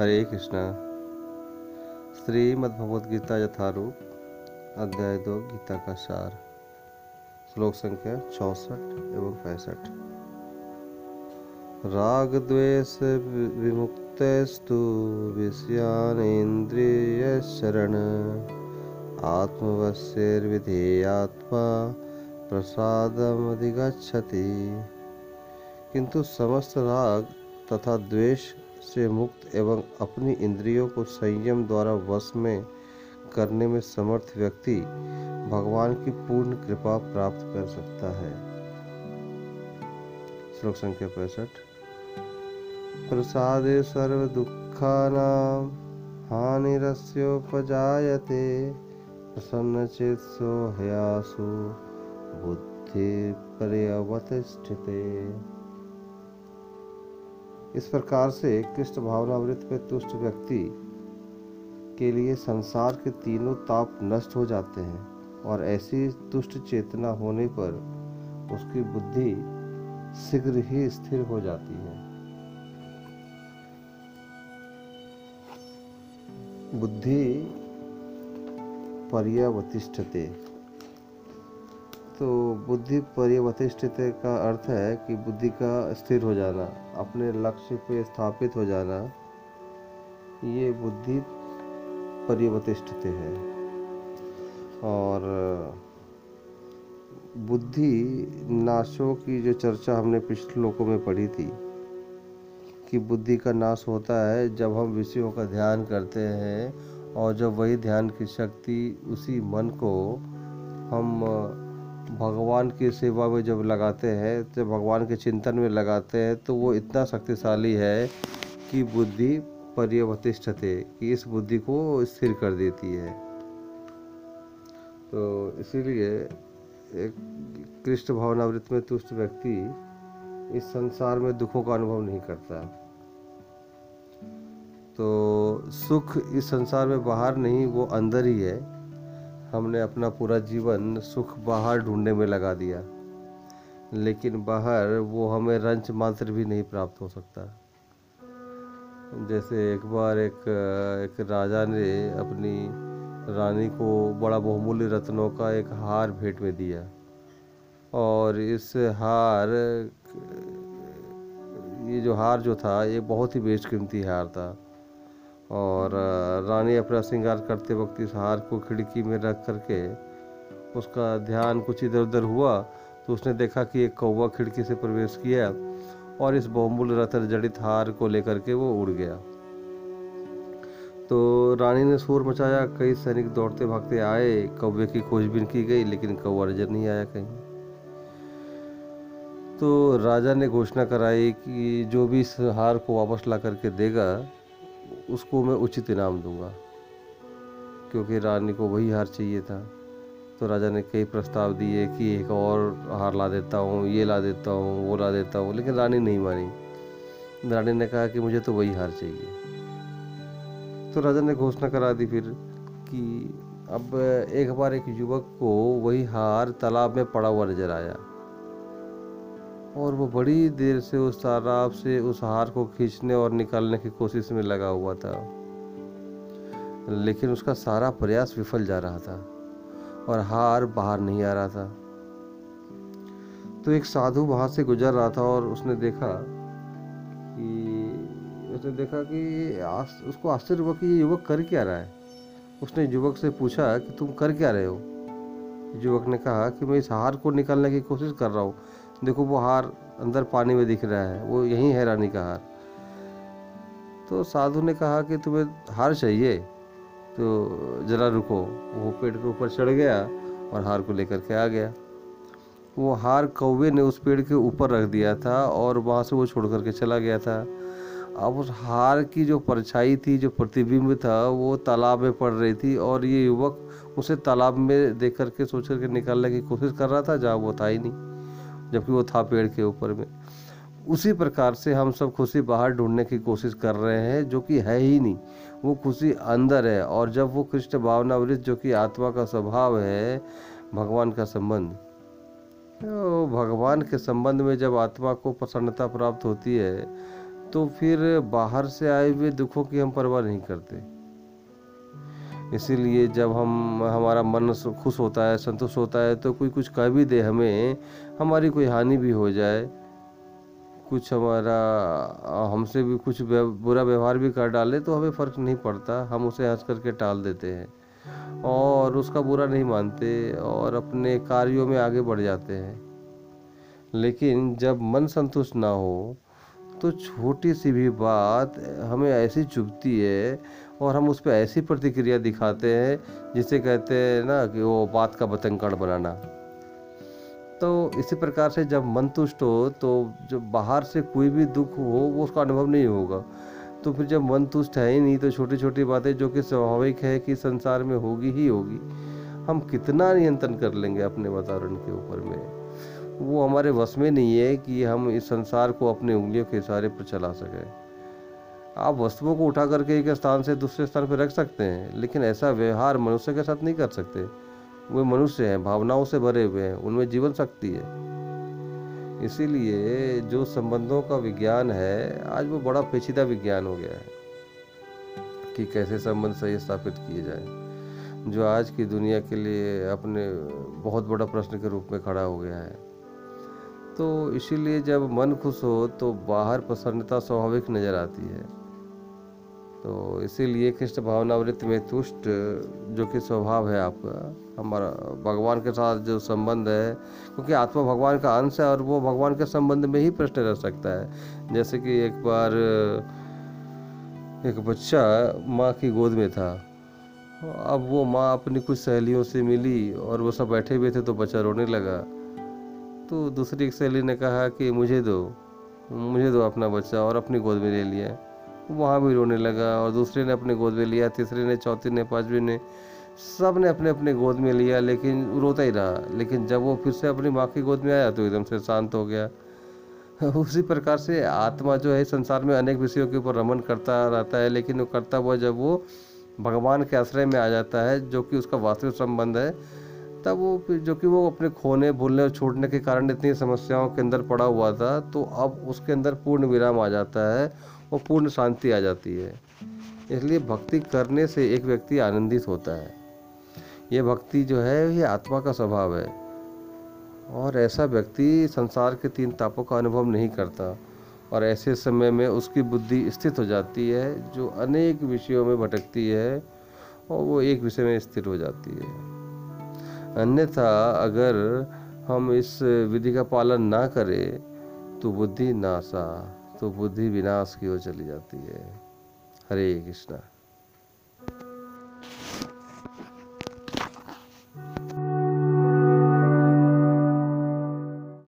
हरे कृष्णा। श्रीमद्भगवद्गीता यथारूप, अध्याय दो, गीता का सार। श्लोक संख्या चौसठ एवं पैंसठ। राग द्वेष विमुक्तस्तु विषयानेन्द्रिय शरण आत्मवश्यर्विधेयात्मा प्रसादमधिगच्छति। किंतु समस्त राग तथा द्वेष से मुक्त एवं अपनी इंद्रियों को संयम द्वारा वश में करने में समर्थ व्यक्ति भगवान की पूर्ण कृपा प्राप्त कर सकता है। श्लोक संख्या पैंसठ। प्रसादे सर्व दुखानाम हानिरस्योपजायते, प्रसन्न चेतसो हयासु बुद्धि पर्यवतिष्ठिते। इस प्रकार से कृष्ण भावनावृत्त में तुष्ट व्यक्ति के लिए संसार के तीनों ताप नष्ट हो जाते हैं और ऐसी तुष्ट चेतना होने पर उसकी बुद्धि शीघ्र ही स्थिर हो जाती है। बुद्धि पर्यवतिष्ठते। तो बुद्धि पर्यवतिष्ठते का अर्थ है कि बुद्धि का स्थिर हो जाना, अपने लक्ष्य पे स्थापित हो जाना, ये बुद्धि पर्यवतिष्ठते है। और बुद्धि नाशों की जो चर्चा हमने पिछले श्लोकों में पढ़ी थी, कि बुद्धि का नाश होता है जब हम विषयों का ध्यान करते हैं और जब वही ध्यान की शक्ति उसी मन को हम भगवान की सेवा में जब लगाते हैं, जब भगवान के चिंतन में लगाते हैं तो वो इतना शक्तिशाली है कि बुद्धि पर्यवतिष्ठते, कि इस बुद्धि को स्थिर कर देती है। तो इसीलिए एक कृष्ण भावनावृत्त में तुष्ट व्यक्ति इस संसार में दुखों का अनुभव नहीं करता। तो सुख इस संसार में बाहर नहीं, वो अंदर ही है। हमने अपना पूरा जीवन सुख बाहर ढूँढने में लगा दिया। लेकिन बाहर वो हमें रंच मात्र भी नहीं प्राप्त हो सकता। जैसे एक बार एक एक राजा ने अपनी रानी को बड़ा बहुमूल्य रत्नों का एक हार भेंट में दिया। और इस हार, ये जो हार जो था, ये बहुत ही बेशकीमती हार था। और रानी अपना श्रृंगार करते वक्त इस हार को खिड़की में रख करके उसका ध्यान कुछ इधर उधर हुआ तो उसने देखा कि एक कौवा खिड़की से प्रवेश किया और इस बहुमूल्य रत्न जड़ित हार को लेकर के वो उड़ गया। तो रानी ने शोर मचाया, कई सैनिक दौड़ते भागते आए, कौवे की खोजबीन की गई, लेकिन कौवा नज़र नहीं आया कहीं। तो राजा ने घोषणा कराई कि जो भी इस हार को वापस ला करके देगा उसको मैं उचित इनाम दूँगा, क्योंकि रानी को वही हार चाहिए था। तो राजा ने कई प्रस्ताव दिए कि एक और हार ला देता हूँ, ये ला देता हूँ, वो ला देता हूँ, लेकिन रानी नहीं मानी। रानी ने कहा कि मुझे तो वही हार चाहिए। तो राजा ने घोषणा करा दी फिर कि अब एक बार एक युवक को वही हार तालाब में पड़ा हुआ नज़र आया। और वो बड़ी देर से उस तालाब से उस हार को खींचने और निकालने की कोशिश में लगा हुआ था। लेकिन उसका सारा प्रयास विफल जा रहा था और हार बाहर नहीं आ रहा था। तो एक साधु वहाँ से गुजर रहा था और उसने देखा कि उसने देखा कि आस, उसको आश्चर्य हुआ कि ये युवक कर क्या रहा है। उसने युवक से पूछा कि तुम कर क्या रहे हो? युवक ने कहा कि मैं इस हार को निकालने की कोशिश कर रहा हूँ। देखो वो हार अंदर पानी में दिख रहा है, वो यही है रानी का हार। तो साधु ने कहा कि तुम्हें हार चाहिए तो जरा रुको। वो पेड़ के ऊपर चढ़ गया और हार को लेकर के आ गया। वो हार कौवे ने उस पेड़ के ऊपर रख दिया था और वहाँ से वो छोड़ करके चला गया था। अब उस हार की जो परछाई थी, जो प्रतिबिंब था, वो तालाब में पड़ रही थी और ये युवक उसे तालाब में देख करके सोच करके निकालने की कोशिश कर रहा था, जहाँ वो था ही नहीं। जबकि वो था पेड़ के ऊपर में। उसी प्रकार से हम सब खुशी बाहर ढूँढने की कोशिश कर रहे हैं, जो कि है ही नहीं। वो खुशी अंदर है, और जब वो कृष्ण भावनावृत जो कि आत्मा का स्वभाव है, भगवान का संबंध। तो भगवान के संबंध में जब आत्मा को प्रसन्नता प्राप्त होती है तो फिर बाहर से आए हुए दुखों की हम परवाह नहीं करते। इसीलिए जब हम, हमारा मन खुश होता है, संतुष्ट होता है तो कोई कुछ कह भी दे हमें, हमारी कोई हानि भी हो जाए। कुछ हमारा, हमसे भी कुछ बुरा व्यवहार भी कर डाले तो हमें फ़र्क नहीं पड़ता, हम उसे हंस करके टाल देते हैं। और उसका बुरा नहीं मानते, और अपने कार्यों में आगे बढ़ जाते हैं। लेकिन जब मन संतुष्ट ना हो तो छोटी सी भी बात हमें ऐसी चुभती है और हम उस पर ऐसी प्रतिक्रिया दिखाते हैं, जिसे कहते हैं ना कि वो बात का बतंकड़ बनाना। तो इसी प्रकार से जब मन तुष्ट हो तो जब बाहर से कोई भी दुख हो, वो उसका अनुभव नहीं होगा। तो फिर जब मन तुष्ट है ही नहीं तो छोटी छोटी बातें जो कि स्वाभाविक है कि संसार में होगी ही होगी। हम कितना नियंत्रण कर लेंगे अपने वातावरण के ऊपर में? वो हमारे वश में नहीं है कि हम इस संसार को अपने उंगलियों के इशारे पर चला सकें। आप वस्तुओं को उठा करके एक स्थान से दूसरे स्थान पर रख सकते हैं, लेकिन ऐसा व्यवहार मनुष्य के साथ नहीं कर सकते। वे मनुष्य हैं, भावनाओं से भरे हुए हैं, उनमें जीवन शक्ति है। इसीलिए जो संबंधों का विज्ञान है, आज वो बड़ा पेचीदा विज्ञान हो गया है, कि कैसे संबंध सही स्थापित किए जाए। जो आज की दुनिया के लिए अपने बहुत बड़ा प्रश्न के रूप में खड़ा हो गया है। तो इसीलिए जब मन खुश हो तो बाहर प्रसन्नता स्वाभाविक नज़र आती है। तो इसीलिए कृष्ण भावनावृत्ति में तुष्ट, जो कि स्वभाव है आपका, हमारा भगवान के साथ जो संबंध है, क्योंकि आत्मा भगवान का अंश है और वो भगवान के संबंध में ही प्रश्न रह सकता है। जैसे कि एक बार, एक बच्चा माँ की गोद में था, अब वो माँ अपनी कुछ सहेलियों से मिली और वो सब बैठे हुए थे तो बच्चा रोने लगा। तो दूसरी एक सहेली ने कहा कि मुझे दो मुझे दो अपना बच्चा और अपनी गोद में ले लिया। वहाँ भी रोने लगा और दूसरे ने अपने गोद में लिया, तीसरे ने, चौथी ने, पाँचवीं ने सबने अपने अपने गोद में लिया, लेकिन रोता ही रहा। लेकिन जब वो फिर से अपनी माँ की गोद में आया तो एकदम से शांत हो गया। उसी प्रकार से आत्मा जो है संसार में अनेक विषयों के ऊपर रमन करता रहता है, लेकिन वो करता हुआ जब वो भगवान के आश्रय में आ जाता है, जो कि उसका वास्तविक संबंध है, तब वो जो कि वो अपने खोने, भूलने और छोड़ने के कारण इतनी समस्याओं के अंदर पड़ा हुआ था तो अब उसके अंदर पूर्ण विराम आ जाता है और पूर्ण शांति आ जाती है। इसलिए भक्ति करने से एक व्यक्ति आनंदित होता है। ये भक्ति जो है, ये आत्मा का स्वभाव है। और ऐसा व्यक्ति संसार के तीन तापों का अनुभव नहीं करता। और ऐसे समय में उसकी बुद्धि स्थित हो जाती है, जो अनेक विषयों में भटकती है और वो एक विषय में स्थिर हो जाती है। अन्यथा अगर हम इस विधि का पालन ना करें तो बुद्धि नासा। तो बुद्धि विनाश की ओर चली जाती है। हरे कृष्णा।